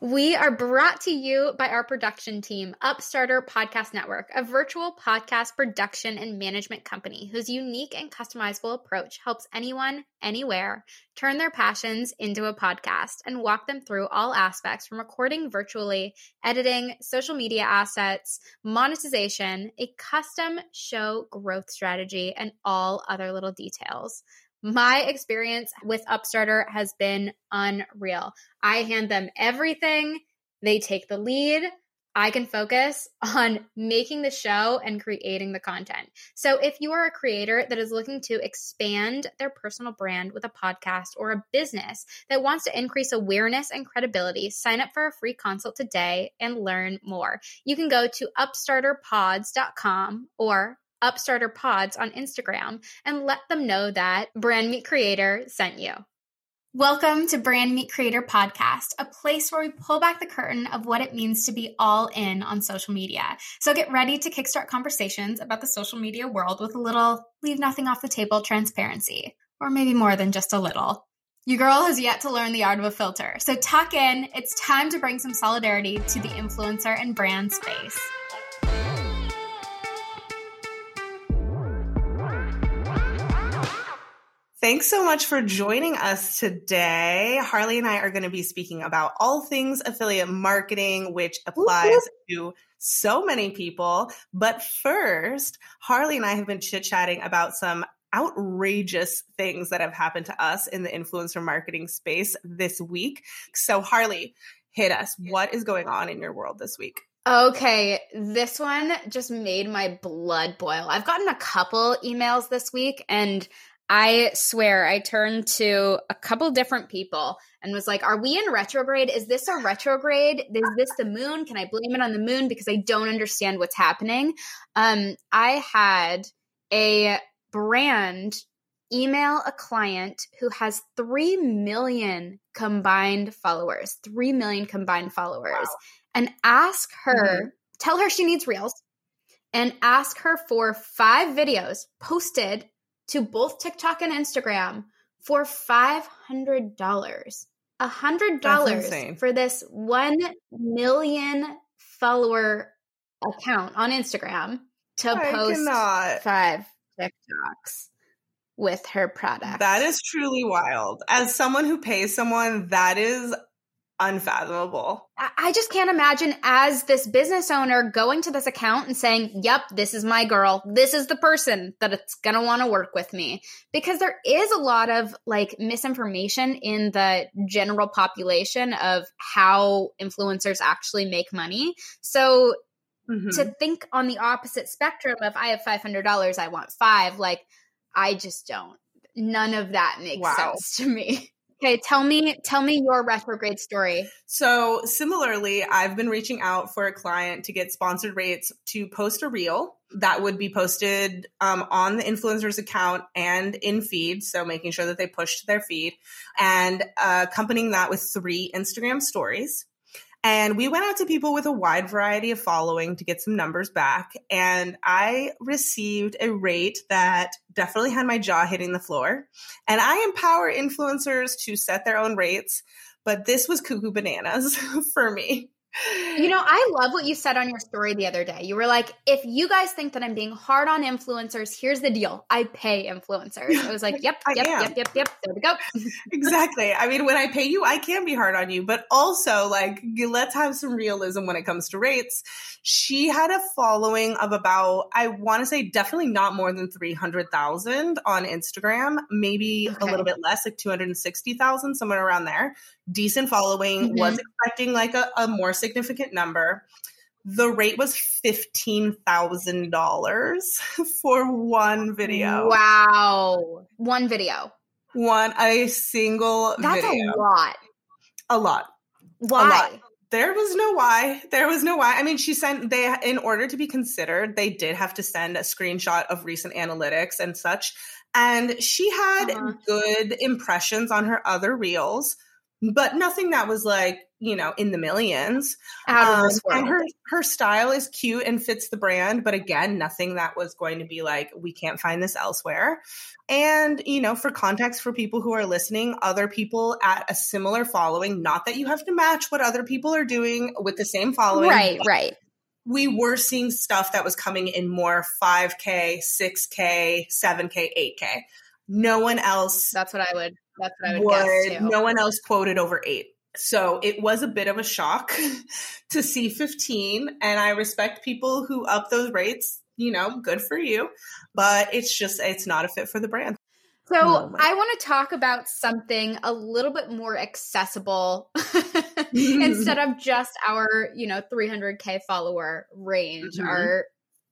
We are brought to you by our production team, Upstarter Podcast Network, a virtual podcast production and management company whose unique and customizable approach helps anyone, anywhere, turn their passions into a podcast and walk them through all aspects from recording virtually, editing, social media assets, monetization, a custom show growth strategy, and all other little details. My experience with Upstarter has been unreal. I hand them everything, they take the lead. I can focus on making the show and creating the content. So, if you are a creator that is looking to expand their personal brand with a podcast or a business that wants to increase awareness and credibility, sign up for a free consult today and learn more. You can go to upstarterpods.com or Upstarter Pods on Instagram and let them know that Brand Meet Creator sent you. Welcome to Brand Meet Creator Podcast, a place where we pull back the curtain of what it means to be all in on social media. So get ready to kickstart conversations about the social media world with a little leave nothing off the table transparency, or maybe more than just a little. Your girl has yet to learn the art of a filter. So tuck in, it's time to bring some solidarity to the influencer and brand space. Thanks so much for joining us today. Harley and I are going to be speaking about all things affiliate marketing, which applies to so many people. But first, Harley and I have been chit chatting about some outrageous things that have happened to us in the influencer marketing space this week. So, Harley, hit us. What is going on in your world this week? Okay, this one just made my blood boil. I've gotten a couple emails this week and I swear I turned to a couple different people and was like, Are we in retrograde? Is this a retrograde? Is this the moon? Can I blame it on the moon? Because I don't understand what's happening. Um, I had a brand email a client who has 3 million combined followers, 3 million combined followers, wow. and ask her, mm-hmm. tell her she needs reels, and ask her for five videos posted to both TikTok and Instagram for $500. A $100 for this 1 million follower account on Instagram to I post cannot. five TikToks with her product. That is truly wild. As someone who pays someone, that is unfathomable. I just can't imagine as this business owner going to this account and saying, Yep, this is my girl. This is the person that it's going to want to work with me. Because there is a lot of like misinformation in the general population of how influencers actually make money. So mm-hmm. to think on the opposite spectrum of I have $500, I want five, like I just don't. None of that makes wow. sense to me. Okay, tell me tell me your retrograde story. So, similarly, I've been reaching out for a client to get sponsored rates to post a reel that would be posted um, on the influencer's account and in feed. So, making sure that they push to their feed and uh, accompanying that with three Instagram stories. And we went out to people with a wide variety of following to get some numbers back. And I received a rate that definitely had my jaw hitting the floor. And I empower influencers to set their own rates, but this was cuckoo bananas for me. You know, I love what you said on your story the other day. You were like, if you guys think that I'm being hard on influencers, here's the deal. I pay influencers. I was like, yep, yep, yep, yep, yep. There we go. exactly. I mean, when I pay you, I can be hard on you, but also like, let's have some realism when it comes to rates. She had a following of about, I want to say definitely not more than 300,000 on Instagram, maybe okay. a little bit less, like 260,000, somewhere around there decent following, mm-hmm. was expecting like a, a more significant number. The rate was $15,000 for one video. Wow. One video. One, a single That's video. a lot. A lot. Why? A lot. There was no why. There was no why. I mean, she sent they in order to be considered, they did have to send a screenshot of recent analytics and such. And she had uh-huh. good impressions on her other reels but nothing that was like you know, in the millions. Out of Um, this world. and her her style is cute and fits the brand, but again, nothing that was going to be like we can't find this elsewhere. And you know, for context for people who are listening, other people at a similar following, not that you have to match what other people are doing with the same following. right, right. We were seeing stuff that was coming in more 5k, 6k, 7k, 8k. No one else That's what I would. That's what I would, guess too. no one else quoted over eight. So it was a bit of a shock to see 15. And I respect people who up those rates, you know, good for you. But it's just, it's not a fit for the brand. So Oh I want to talk about something a little bit more accessible instead of just our, you know, 300k follower range, Mhm. our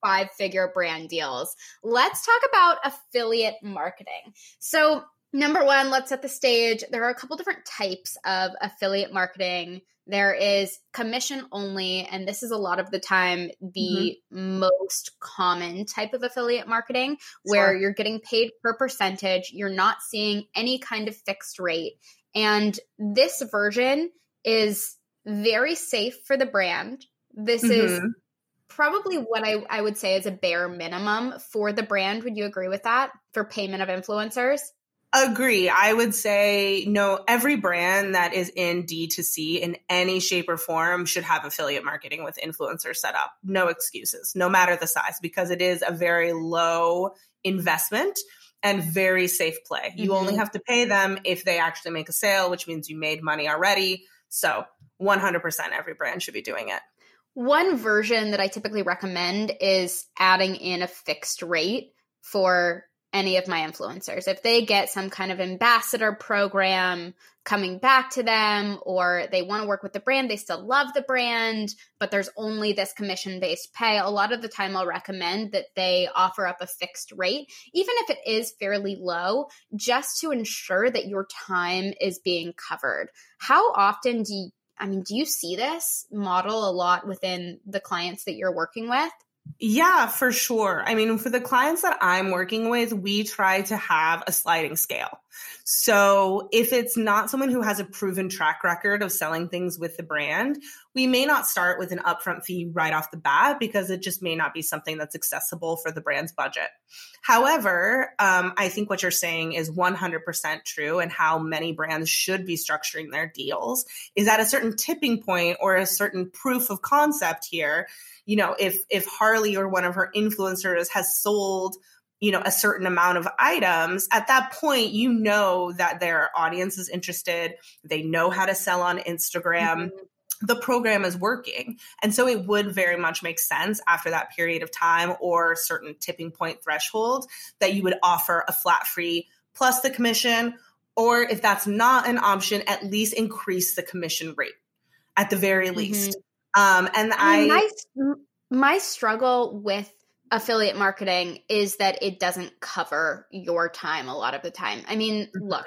five figure brand deals. Let's talk about affiliate marketing. So, number one, let's set the stage. There are a couple different types of affiliate marketing. There is commission only, and this is a lot of the time the most common type of affiliate marketing where Sure. you're getting paid per percentage. You're not seeing any kind of fixed rate. And this version is very safe for the brand. This is Mhm. probably what I, I would say is a bare minimum for the brand. Would you agree with that for payment of influencers? Agree. I would say no, every brand that is in D2C in any shape or form should have affiliate marketing with influencers set up. No excuses, no matter the size, because it is a very low investment and very safe play. You Mhm. only have to pay them if they actually make a sale, which means you made money already. So 100% every brand should be doing it. One version that I typically recommend is adding in a fixed rate for any of my influencers. If they get some kind of ambassador program coming back to them, or they want to work with the brand, they still love the brand, but there's only this commission based pay, a lot of the time I'll recommend that they offer up a fixed rate, even if it is fairly low, just to ensure that your time is being covered. How often do you I mean, do you see this model a lot within the clients that you're working with? Yeah, for sure. I mean, for the clients that I'm working with, we try to have a sliding scale. So if it's not someone who has a proven track record of selling things with the brand, we may not start with an upfront fee right off the bat because it just may not be something that's accessible for the brand's budget. However, um, I think what you're saying is 100% true, and how many brands should be structuring their deals is at a certain tipping point or a certain proof of concept here you know if if harley or one of her influencers has sold you know a certain amount of items at that point you know that their audience is interested. They know how to sell on instagram. The program is working. And so it would very much make sense after that period of time or certain tipping point threshold that you would offer a flat free plus the commission or if that's not an option at least increase the commission rate at the very least. Um, and I I, my my struggle with affiliate marketing is that it doesn't cover your time a lot of the time. I mean, look,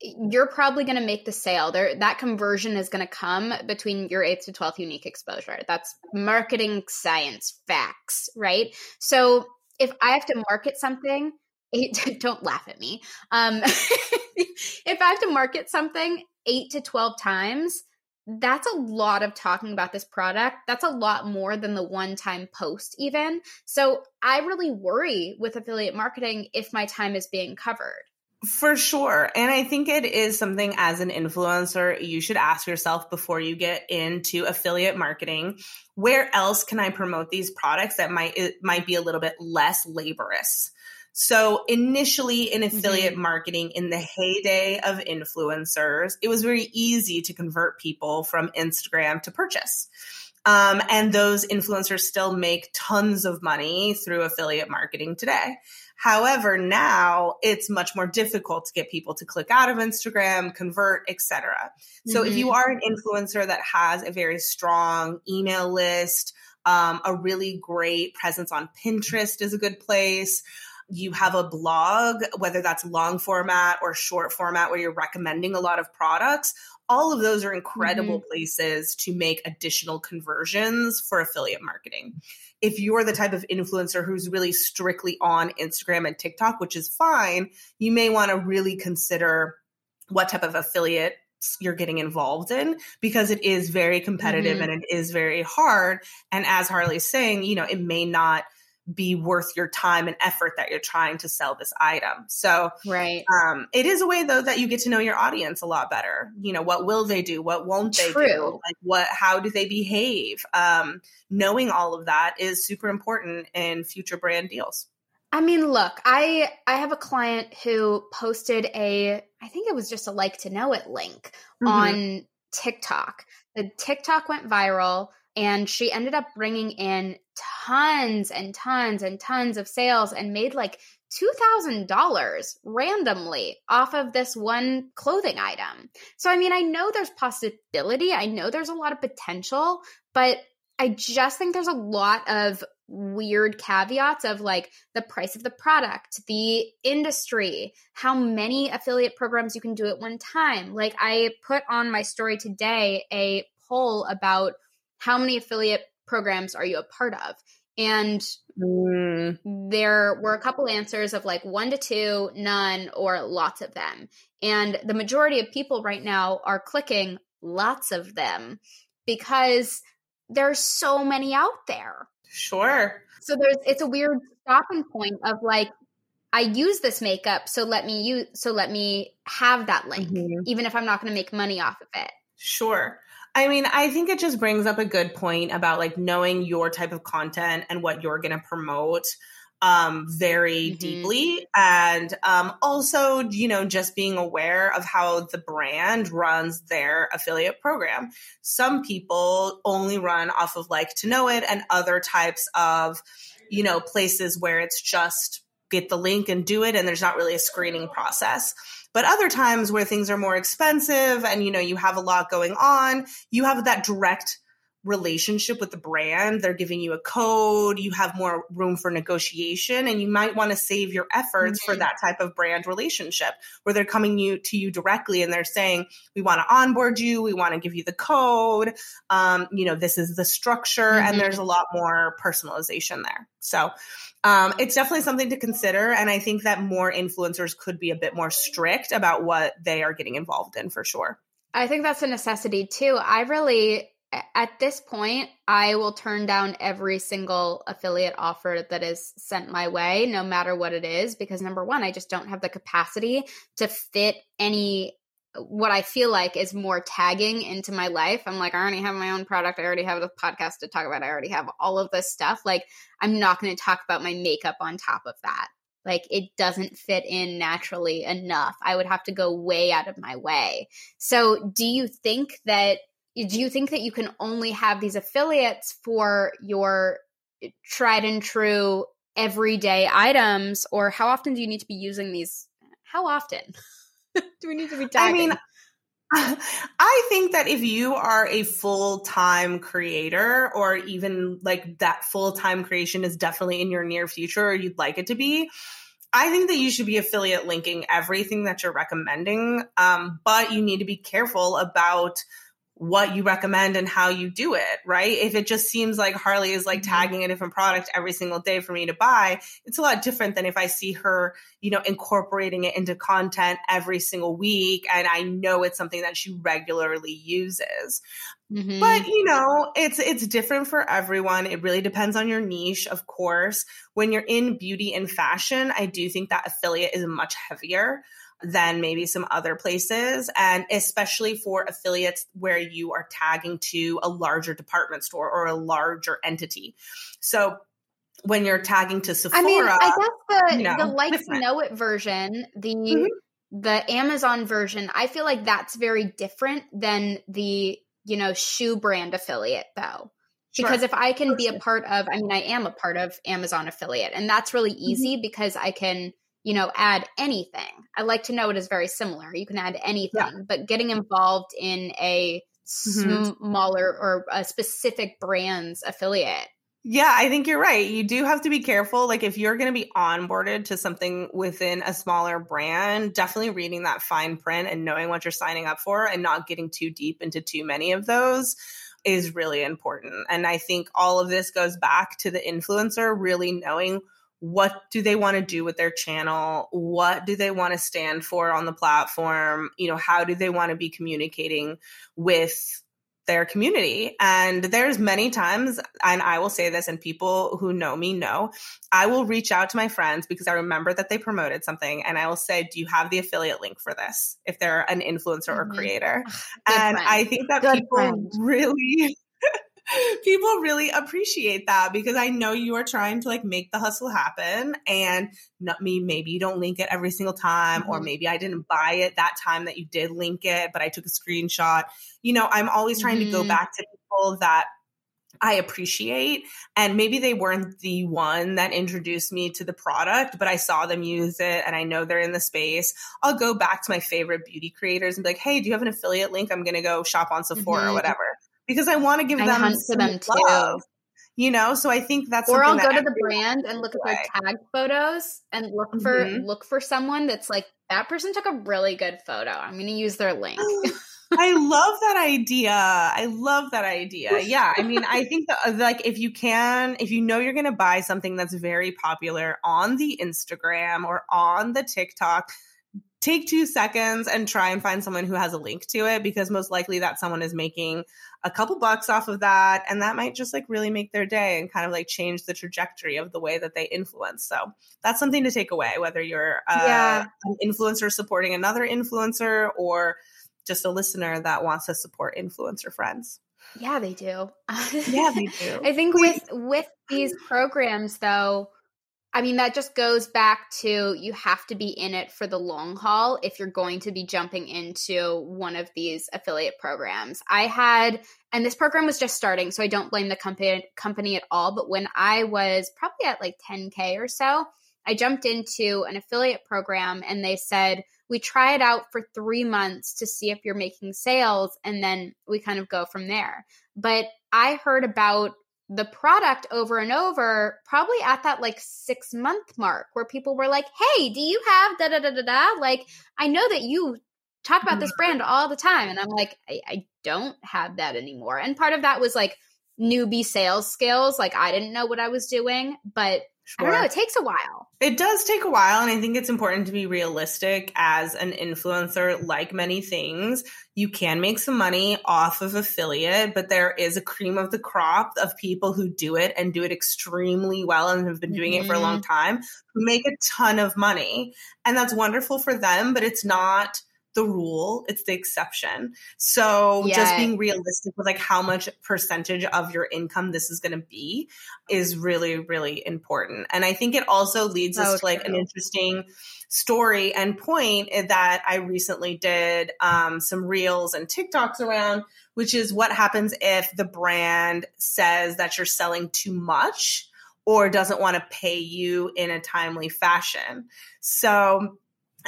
you're probably going to make the sale. There that conversion is going to come between your 8th to 12th unique exposure. That's marketing science facts, right? So, if I have to market something, eight, don't laugh at me. Um, if I have to market something 8 to 12 times, that's a lot of talking about this product. That's a lot more than the one time post, even. So I really worry with affiliate marketing if my time is being covered. For sure. And I think it is something as an influencer you should ask yourself before you get into affiliate marketing, where else can I promote these products that might it might be a little bit less laborious? So initially in affiliate marketing in the heyday of influencers, it was very easy to convert people from Instagram to purchase. Um, and those influencers still make tons of money through affiliate marketing today. However, now it's much more difficult to get people to click out of Instagram, convert, etc. So if you are an influencer that has a very strong email list, um, a really great presence on Pinterest is a good place. You have a blog, whether that's long format or short format, where you're recommending a lot of products. All of those are incredible places to make additional conversions for affiliate marketing if you're the type of influencer who's really strictly on Instagram and TikTok, which is fine, you may want to really consider what type of affiliate you're getting involved in because it is very competitive mm-hmm. and it is very hard. And as Harley's saying, you know, it may not be worth your time and effort that you're trying to sell this item. So, right. Um, it is a way though that you get to know your audience a lot better. You know, what will they do? What won't they True. do? Like what, how do they behave? Um, knowing all of that is super important in future brand deals. I mean, look, I I have a client who posted a I think it was just a like to know it link mm-hmm. on TikTok. The TikTok went viral and she ended up bringing in tons and tons and tons of sales and made like $2,000 randomly off of this one clothing item. So, I mean, I know there's possibility, I know there's a lot of potential, but I just think there's a lot of weird caveats of like the price of the product, the industry, how many affiliate programs you can do at one time. Like, I put on my story today a poll about how many affiliate programs are you a part of? And mm. there were a couple answers of like one to two, none, or lots of them. And the majority of people right now are clicking lots of them because there's so many out there. Sure. So there's it's a weird stopping point of like I use this makeup, so let me use so let me have that link, mm-hmm. even if I'm not going to make money off of it. Sure. I mean, I think it just brings up a good point about like knowing your type of content and what you're going to promote um, very mm-hmm. deeply. And um, also, you know, just being aware of how the brand runs their affiliate program. Some people only run off of like to know it and other types of, you know, places where it's just get the link and do it and there's not really a screening process. But other times where things are more expensive and you know you have a lot going on, you have that direct relationship with the brand. They're giving you a code, you have more room for negotiation, and you might want to save your efforts mm-hmm. for that type of brand relationship where they're coming you to you directly and they're saying, We want to onboard you, we want to give you the code, um, you know, this is the structure, mm-hmm. and there's a lot more personalization there. So um, it's definitely something to consider. And I think that more influencers could be a bit more strict about what they are getting involved in for sure. I think that's a necessity too. I really, at this point, I will turn down every single affiliate offer that is sent my way, no matter what it is, because number one, I just don't have the capacity to fit any what I feel like is more tagging into my life. I'm like, I already have my own product. I already have the podcast to talk about. I already have all of this stuff. Like, I'm not going to talk about my makeup on top of that. Like, it doesn't fit in naturally enough. I would have to go way out of my way. So, do you think that? Do you think that you can only have these affiliates for your tried and true everyday items, or how often do you need to be using these? How often? Do we need to be tagging? I mean, I think that if you are a full time creator, or even like that full time creation is definitely in your near future, or you'd like it to be, I think that you should be affiliate linking everything that you're recommending. Um, but you need to be careful about what you recommend and how you do it, right? If it just seems like Harley is like mm-hmm. tagging a different product every single day for me to buy, it's a lot different than if I see her, you know, incorporating it into content every single week and I know it's something that she regularly uses. Mm-hmm. But, you know, it's it's different for everyone. It really depends on your niche, of course. When you're in beauty and fashion, I do think that affiliate is much heavier than maybe some other places. And especially for affiliates where you are tagging to a larger department store or a larger entity. So when you're tagging to Sephora, I mean, I guess the, you know, the like different. know it version, the mm-hmm. the Amazon version, I feel like that's very different than the, you know, shoe brand affiliate though. Because sure. if I can be a part of, I mean, I am a part of Amazon affiliate, and that's really mm-hmm. easy mm-hmm. because I can you know, add anything. I like to know it is very similar. You can add anything, yeah. but getting involved in a mm-hmm. smaller or a specific brand's affiliate. Yeah, I think you're right. You do have to be careful. Like, if you're going to be onboarded to something within a smaller brand, definitely reading that fine print and knowing what you're signing up for and not getting too deep into too many of those is really important. And I think all of this goes back to the influencer really knowing what do they want to do with their channel what do they want to stand for on the platform you know how do they want to be communicating with their community and there's many times and i will say this and people who know me know i will reach out to my friends because i remember that they promoted something and i will say do you have the affiliate link for this if they're an influencer mm-hmm. or creator Good and friend. i think that Good people friend. really people really appreciate that because I know you are trying to like make the hustle happen and not me maybe you don't link it every single time mm-hmm. or maybe I didn't buy it that time that you did link it but I took a screenshot. You know, I'm always trying mm-hmm. to go mm-hmm. back to people that I appreciate. And maybe they weren't the one that introduced me to the product, but I saw them use it and I know they're in the space. I'll go back to my favorite beauty creators and be like, hey, do you have an affiliate link? I'm going to go shop on Sephora mm-hmm. or whatever because I want to give I them hunt for them love. too. You know, so I think that's or I'll go to the brand and look at their tag photos and look for mm-hmm. look for someone that's like that person took a really good photo. I'm going to use their link. I love that idea. I love that idea. Yeah, I mean, I think that uh, like if you can, if you know you're going to buy something that's very popular on the Instagram or on the TikTok, take two seconds and try and find someone who has a link to it because most likely that someone is making a couple bucks off of that and that might just like really make their day and kind of like change the trajectory of the way that they influence. So that's something to take away whether you're uh, yeah. an influencer supporting another influencer or just a listener that wants to support influencer friends. Yeah they do. Yeah they do. I think with with these programs though I mean, that just goes back to you have to be in it for the long haul if you're going to be jumping into one of these affiliate programs. I had, and this program was just starting, so I don't blame the company company at all. But when I was probably at like 10k or so, I jumped into an affiliate program, and they said we try it out for three months to see if you're making sales, and then we kind of go from there. But I heard about the product over and over, probably at that like six month mark where people were like, Hey, do you have da da da da da? Like, I know that you talk about this mm-hmm. brand all the time. And I'm like, I, I don't have that anymore. And part of that was like newbie sales skills. Like, I didn't know what I was doing, but Sure. I don't know. It takes a while. It does take a while. And I think it's important to be realistic as an influencer, like many things. You can make some money off of affiliate, but there is a cream of the crop of people who do it and do it extremely well and have been doing mm-hmm. it for a long mm-hmm. time who make a ton of money. And that's wonderful for them, but it's not the rule, it's the exception. So yeah. just being realistic with like how much percentage of your income this is going to be is really really important. And I think it also leads us to like an interesting story and point that I recently did um, some reels and TikToks around, which is what happens if the brand says that you're selling too much or doesn't want to pay you in a timely fashion. So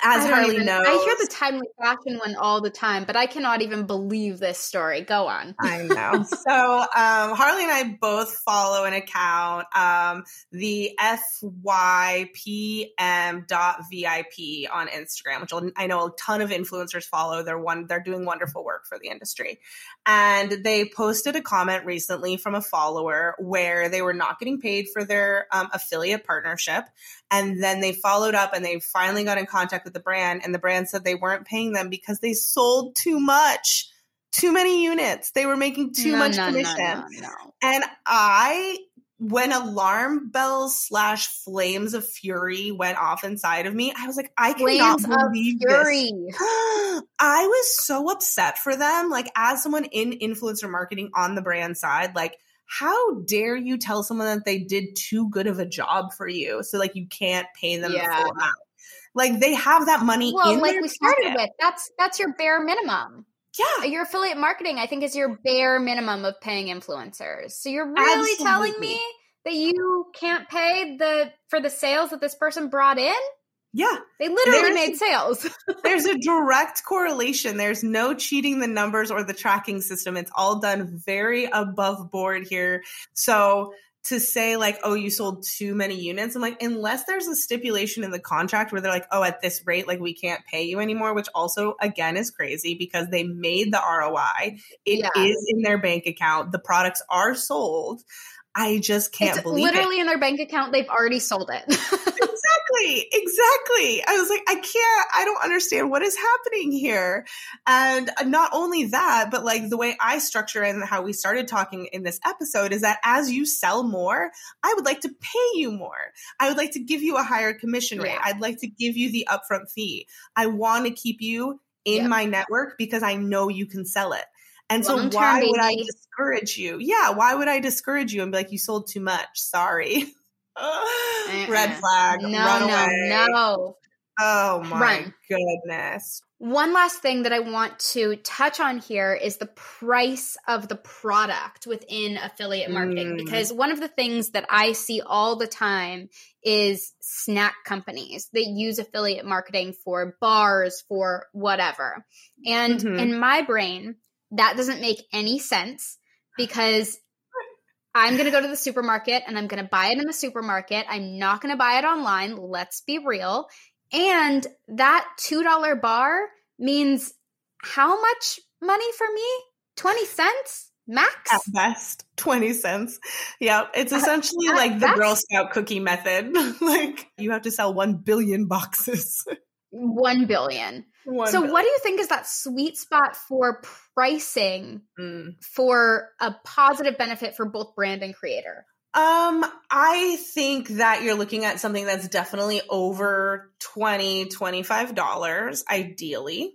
as Harley even, knows. I hear the timely fashion one all the time, but I cannot even believe this story. Go on. I know. so um, Harley and I both follow an account, um, the fypm.vip on Instagram, which I know a ton of influencers follow. They're one. They're doing wonderful work for the industry, and they posted a comment recently from a follower where they were not getting paid for their um, affiliate partnership, and then they followed up and they finally got in contact with the brand, and the brand said they weren't paying them because they sold too much, too many units. They were making too no, much no, commission. No, and I, when alarm bells slash flames of fury went off inside of me, I was like, I cannot flames believe this. I was so upset for them. Like, as someone in influencer marketing on the brand side, like how dare you tell someone that they did too good of a job for you so like you can't pay them yeah. the full amount like they have that money well like we started pocket. with that's that's your bare minimum yeah your affiliate marketing i think is your bare minimum of paying influencers so you're really Absolutely. telling me that you can't pay the for the sales that this person brought in yeah. They literally there's, made sales. there's a direct correlation. There's no cheating the numbers or the tracking system. It's all done very above board here. So to say like, oh, you sold too many units, I'm like, unless there's a stipulation in the contract where they're like, oh, at this rate, like we can't pay you anymore, which also again is crazy because they made the ROI. It yeah. is in their bank account. The products are sold I just can't it's believe literally it. in their bank account. They've already sold it. exactly, exactly. I was like, I can't, I don't understand what is happening here. And uh, not only that, but like the way I structure and how we started talking in this episode is that as you sell more, I would like to pay you more. I would like to give you a higher commission rate. Yeah. I'd like to give you the upfront fee. I want to keep you in my network because I know you can sell it. And so Long-term, why would I discourage you? Yeah, why would I discourage you and be like, you sold too much? Sorry. Red Uh-uh. flag. no, no, no. Oh my Run. goodness. One last thing that I want to touch on here is the price of the product within affiliate marketing. Mm. Because one of the things that I see all the time is snack companies that use affiliate marketing for bars, for whatever. And Mhm. in my brain, that doesn't make any sense because I'm going to go to the supermarket and I'm going to buy it in the supermarket. I'm not going to buy it online. Let's be real. And that $2 bar means how much money for me? 20 cents max? At best, 20 cents. Yeah, it's essentially at like the best. Girl Scout cookie method. like you have to sell 1 billion boxes. 1 billion. One so, billion. what do you think is that sweet spot for pricing Mm. for a positive benefit for both brand and creator? Um, I think that you're looking at something that's definitely over 20 $25, ideally.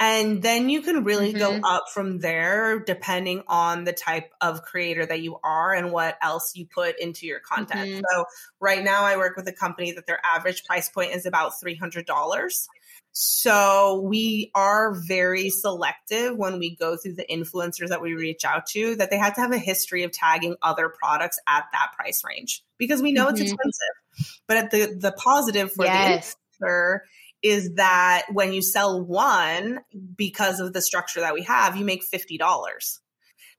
And then you can really go Mhm. up from there depending on the type of creator that you are and what else you put into your content. Mhm. So, right now, I work with a company that their average price point is about $300. So, we are very selective when we go through the influencers that we reach out to, that they have to have a history of tagging other products at that price range because we know it's Mhm. expensive. But at the, the positive for Yes. the influencer is that when you sell one, because of the structure that we have, you make $50.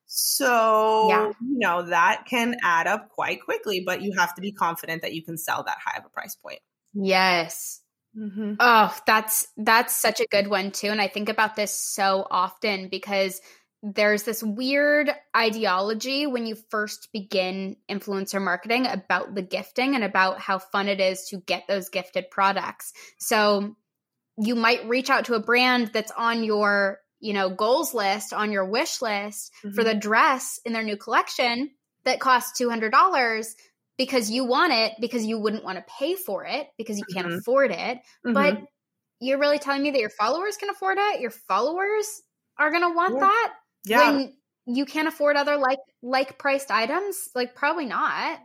So, Yeah. you know, that can add up quite quickly, but you have to be confident that you can sell that high of a price point. Yes. Mm-hmm. Oh, that's that's such a good one too and I think about this so often because there's this weird ideology when you first begin influencer marketing about the gifting and about how fun it is to get those gifted products. So you might reach out to a brand that's on your, you know, goals list, on your wish list for the dress in their new collection that costs $200 because you want it because you wouldn't want to pay for it because you can't Mhm. afford it Mm-hmm. but you're really telling me that your followers can afford it your followers are going to want Yeah. that yeah, when you can't afford other like like priced items like probably not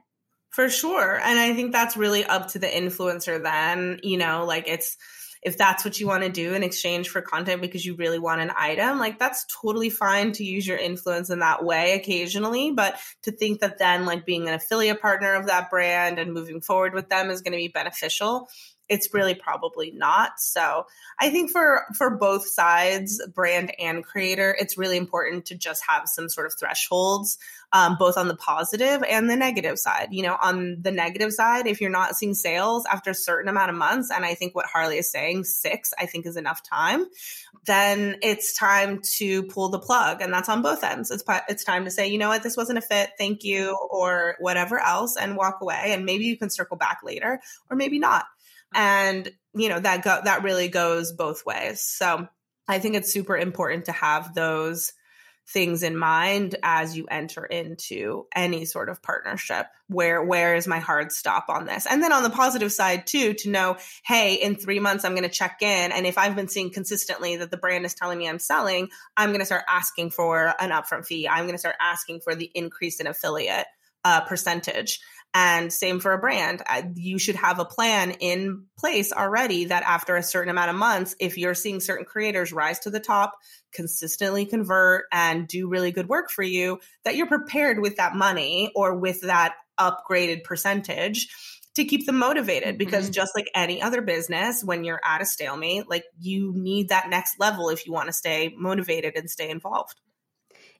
For sure. And I think that's really up to the influencer then, you know, like it's if that's what you want to do in exchange for content because you really want an item, like that's totally fine to use your influence in that way occasionally, but to think that then like being an affiliate partner of that brand and moving forward with them is going to be beneficial, it's really probably not. So, I think for for both sides, brand and creator, it's really important to just have some sort of thresholds um, both on the positive and the negative side. You know, on the negative side, if you're not seeing sales after a certain amount of months, and I think what Harley is saying, six, I think is enough time, then it's time to pull the plug. And that's on both ends. It's, it's time to say, you know what, this wasn't a fit, thank you, or whatever else, and walk away. And maybe you can circle back later, or maybe not. And, you know, that go- that really goes both ways. So I think it's super important to have those things in mind as you enter into any sort of partnership. Where where is my hard stop on this? And then on the positive side too to know hey in 3 months I'm going to check in. And if I've been seeing consistently that the brand is telling me I'm selling I'm going to start asking for an upfront fee. I'm going to start asking for the increase in affiliate uh, percentage and same for a brand. You should have a plan in place already that after a certain amount of months, if you're seeing certain creators rise to the top, consistently convert and do really good work for you, that you're prepared with that money or with that upgraded percentage to keep them motivated because Mhm. just like any other business when you're at a stalemate like you need that next level if you want to stay motivated and stay involved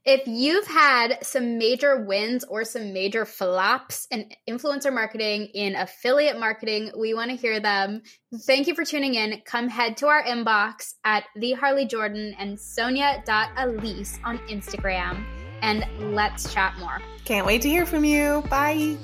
If you've had some major wins or some major flops in influencer marketing, in affiliate marketing, we want to hear them. Thank you for tuning in. Come head to our inbox at the Harley Jordan and Sonia.Elyss on Instagram. and let's chat more. Can't wait to hear from you. Bye.